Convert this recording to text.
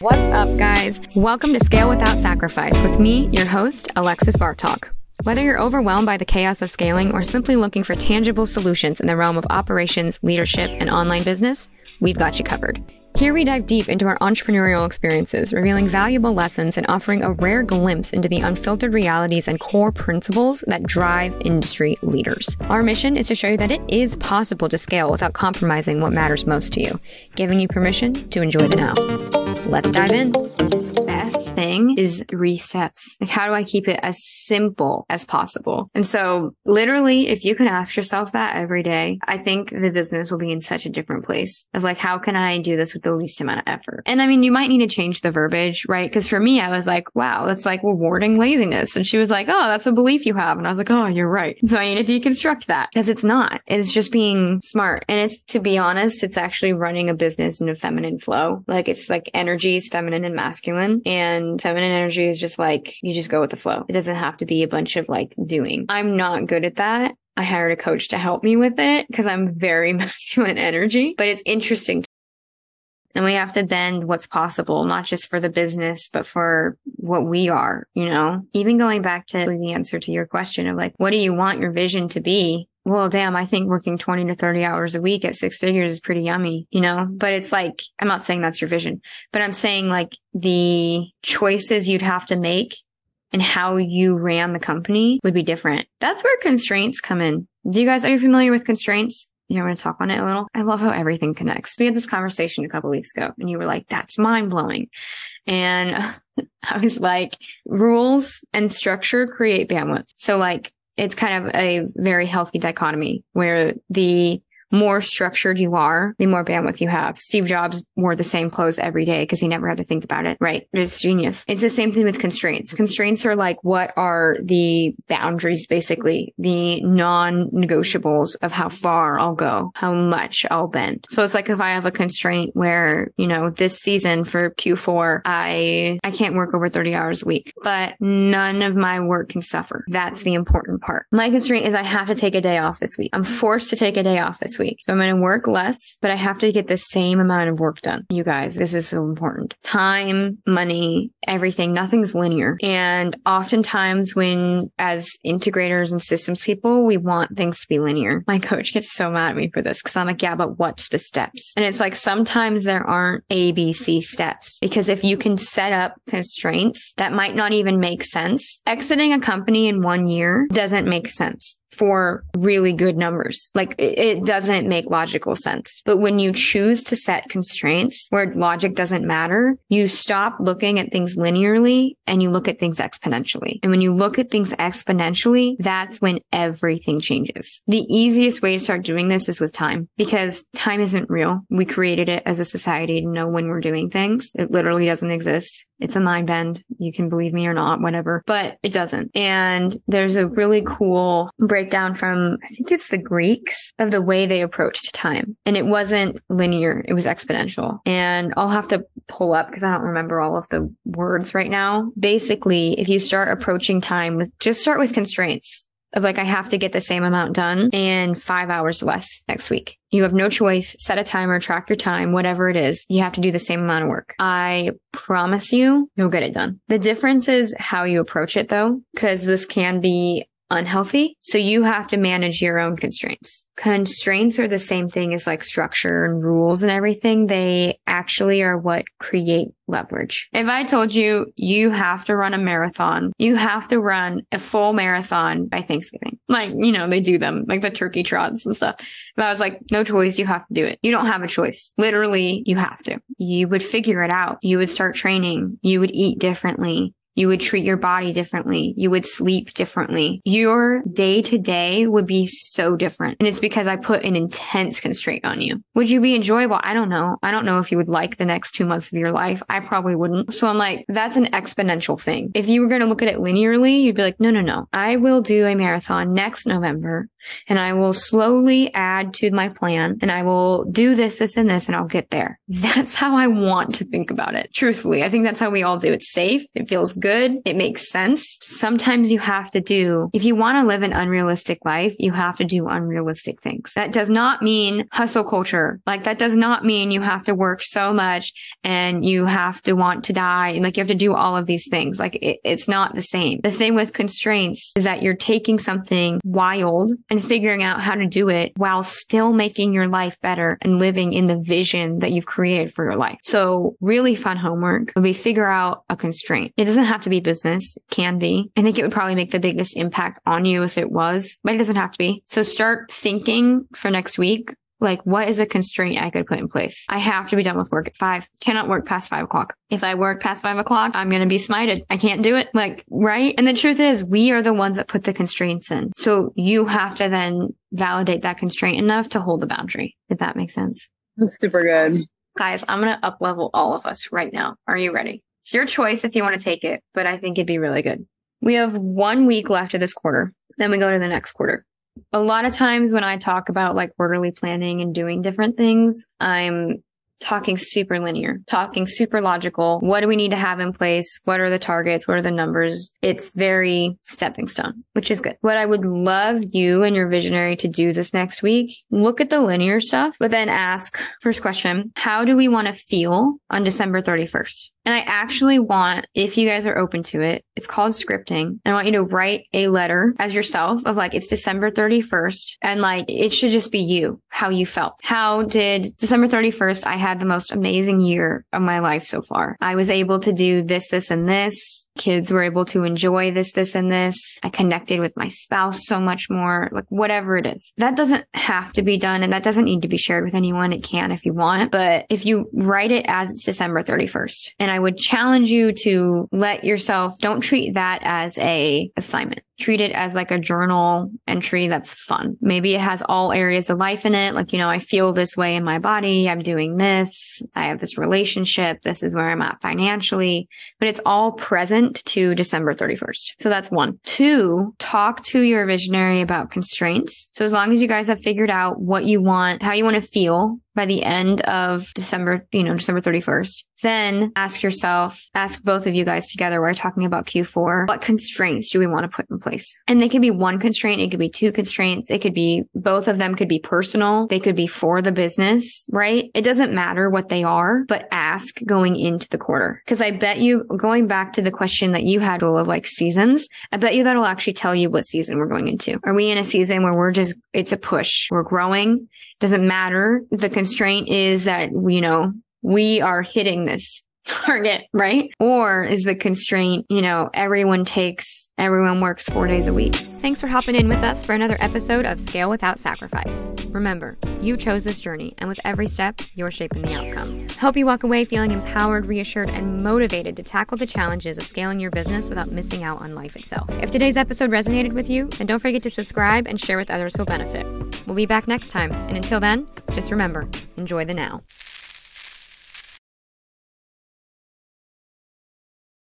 What's up, guys? Welcome to Scale Without Sacrifice with me, your host, Alexys Bartok. Whether you're overwhelmed by the chaos of scaling or simply looking for tangible solutions in the realm of operations, leadership, and online business, we've got you covered. Here we dive deep into our entrepreneurial experiences, revealing valuable lessons and offering a rare glimpse into the unfiltered realities and core principles that drive industry leaders. Our mission is to show you that it is possible to scale without compromising what matters most to you, giving you permission to enjoy the now. Let's dive in thing is three steps. Like, how do I keep it as simple as possible? And so literally, if you can ask yourself that every day, I think the business will be in such a different place of like, how can I do this with the least amount of effort? And I mean, you might need to change the verbiage, right? Cause for me, I was like, wow, that's like rewarding laziness. And she was like, oh, that's a belief you have. And I was like, oh, you're right. So I need to deconstruct that because it's not. It's just being smart. And it's, to be honest, it's actually running a business in a feminine flow. Like it's like energies, feminine and masculine. And feminine energy is just like, you just go with the flow. It doesn't have to be a bunch of like doing. I'm not good at that. I hired a coach to help me with it because I'm very masculine energy, but it's interesting. And we have to bend what's possible, not just for the business, but for what we are, you know, even going back to the answer to your question of like, what do you want your vision to be? Well, damn, I think working 20 to 30 hours a week at six figures is pretty yummy, you know? But it's like, I'm not saying that's your vision, but I'm saying like the choices you'd have to make and how you ran the company would be different. That's where constraints come in. Do you guys, are you familiar with constraints? You want to talk on it a little? I love how everything connects. We had this conversation a couple weeks ago and you were like, that's mind blowing. And I was like, rules and structure create bandwidth. So like it's kind of a very healthy dichotomy where the more structured you are, the more bandwidth you have. Steve Jobs wore the same clothes every day because he never had to think about it. Right. It's genius. It's the same thing with constraints. Constraints are like, what are the boundaries, basically the non-negotiables of how far I'll go, how much I'll bend. So it's like if I have a constraint where, you know, this season for Q4, I, I can't work over 30 hours a week, but none of my work can suffer. That's the important part. My constraint is I have to take a day off this week. I'm forced to take a day off this week. So I'm going to work less, but I have to get the same amount of work done. You guys, this is so important. Time, money, everything, nothing's linear. And oftentimes when as integrators and systems people, we want things to be linear. My coach gets so mad at me for this because I'm like, yeah, but what's the steps? And it's like sometimes there aren't A, B, C steps because if you can set up constraints that might not even make sense, exiting a company in one year doesn't make sense for really good numbers. Like it, doesn't make logical sense. But when you choose to set constraints where logic doesn't matter, you stop looking at things linearly and you look at things exponentially. And when you look at things exponentially, that's when everything changes. The easiest way to start doing this is with time because time isn't real. We created it as a society to know when we're doing things. It literally doesn't exist. It's a mind bend. You can believe me or not, whatever, but it doesn't. And there's a really cool breakdown from, I think it's the Greeks of the way they approached time. And it wasn't linear. It was exponential. And I'll have to pull up because I don't remember all of the words right now. Basically, if you start approaching time with, just start with constraints of like, I have to get the same amount done in five hours less next week. You have no choice. Set a timer, track your time, whatever it is. You have to do the same amount of work. I promise you, you'll get it done. The difference is how you approach it though, because this can be unhealthy. So you have to manage your own constraints. Constraints are the same thing as like structure and rules and everything. They actually are what create leverage. If I told you you have to run a marathon, you have to run a full marathon by Thanksgiving. Like, you know, they do them like the turkey trots and stuff. If I was like, no choice, you have to do it. You don't have a choice. Literally, you have to. You would figure it out. You would start training. You would eat differently. You would treat your body differently. You would sleep differently. Your day to day would be so different. And it's because I put an intense constraint on you. Would you be enjoyable? I don't know. I don't know if you would like the next two months of your life. I probably wouldn't. So I'm like, that's an exponential thing. If you were going to look at it linearly, you'd be like, no, no, no. I will do a marathon next November and I will slowly add to my plan and I will do this, this, and this, and I'll get there. That's how I want to think about it. Truthfully, I think that's how we all do. It's safe. It feels good. It makes sense. Sometimes you have to do, if you want to live an unrealistic life, you have to do unrealistic things. That does not mean hustle culture. Like that does not mean you have to work so much and you have to want to die. And like you have to do all of these things. Like it, it's not the same. The thing with constraints is that you're taking something wild and figuring out how to do it while still making your life better and living in the vision that you've created for your life. So really fun homework would be figure out a constraint. It doesn't have to be business. It can be. I think it would probably make the biggest impact on you if it was, but it doesn't have to be. So start thinking for next week like, what is a constraint I could put in place? I have to be done with work at five. Cannot work past five o'clock. If I work past five o'clock, I'm going to be smited. I can't do it. Like, right? And the truth is we are the ones that put the constraints in. So you have to then validate that constraint enough to hold the boundary, if that makes sense. That's super good. Guys, I'm going to up level all of us right now. Are you ready? It's your choice if you want to take it, but I think it'd be really good. We have one week left of this quarter. Then we go to the next quarter a lot of times when I talk about like quarterly planning and doing different things, I'm talking super linear, talking super logical. What do we need to have in place? What are the targets? What are the numbers? It's very stepping stone, which is good. What I would love you and your visionary to do this next week, look at the linear stuff, but then ask first question, how do we want to feel on December 31st? And I actually want, if you guys are open to it, it's called scripting. I want you to write a letter as yourself of like, it's December 31st. And like, it should just be you, how you felt. How did December 31st? I had the most amazing year of my life so far. I was able to do this, this, and this. Kids were able to enjoy this, this, and this. I connected with my spouse so much more, like whatever it is. That doesn't have to be done and that doesn't need to be shared with anyone. It can if you want. But if you write it as it's December 31st and I would challenge you to let yourself, don't treat that as a assignment treat it as like a journal entry that's fun. Maybe it has all areas of life in it. Like, you know, I feel this way in my body. I'm doing this. I have this relationship. This is where I'm at financially, but it's all present to December 31st. So that's one. Two, talk to your visionary about constraints. So as long as you guys have figured out what you want, how you want to feel by the end of December, you know, December 31st, then ask yourself, ask both of you guys together. We're talking about Q4. What constraints do we want to put in place. And they could be one constraint. It could be two constraints. It could be both of them could be personal. They could be for the business, right? It doesn't matter what they are, but ask going into the quarter. Cause I bet you going back to the question that you had of like seasons, I bet you that'll actually tell you what season we're going into. Are we in a season where we're just, it's a push. We're growing. Doesn't matter. The constraint is that, you know, we are hitting this target, right? Or is the constraint, you know, everyone takes, everyone works four days a week. Thanks for hopping in with us for another episode of Scale Without Sacrifice. Remember, you chose this journey, and with every step, you're shaping the outcome. Hope you walk away feeling empowered, reassured, and motivated to tackle the challenges of scaling your business without missing out on life itself. If today's episode resonated with you, then don't forget to subscribe and share with others who'll benefit. We'll be back next time, and until then, just remember enjoy the now.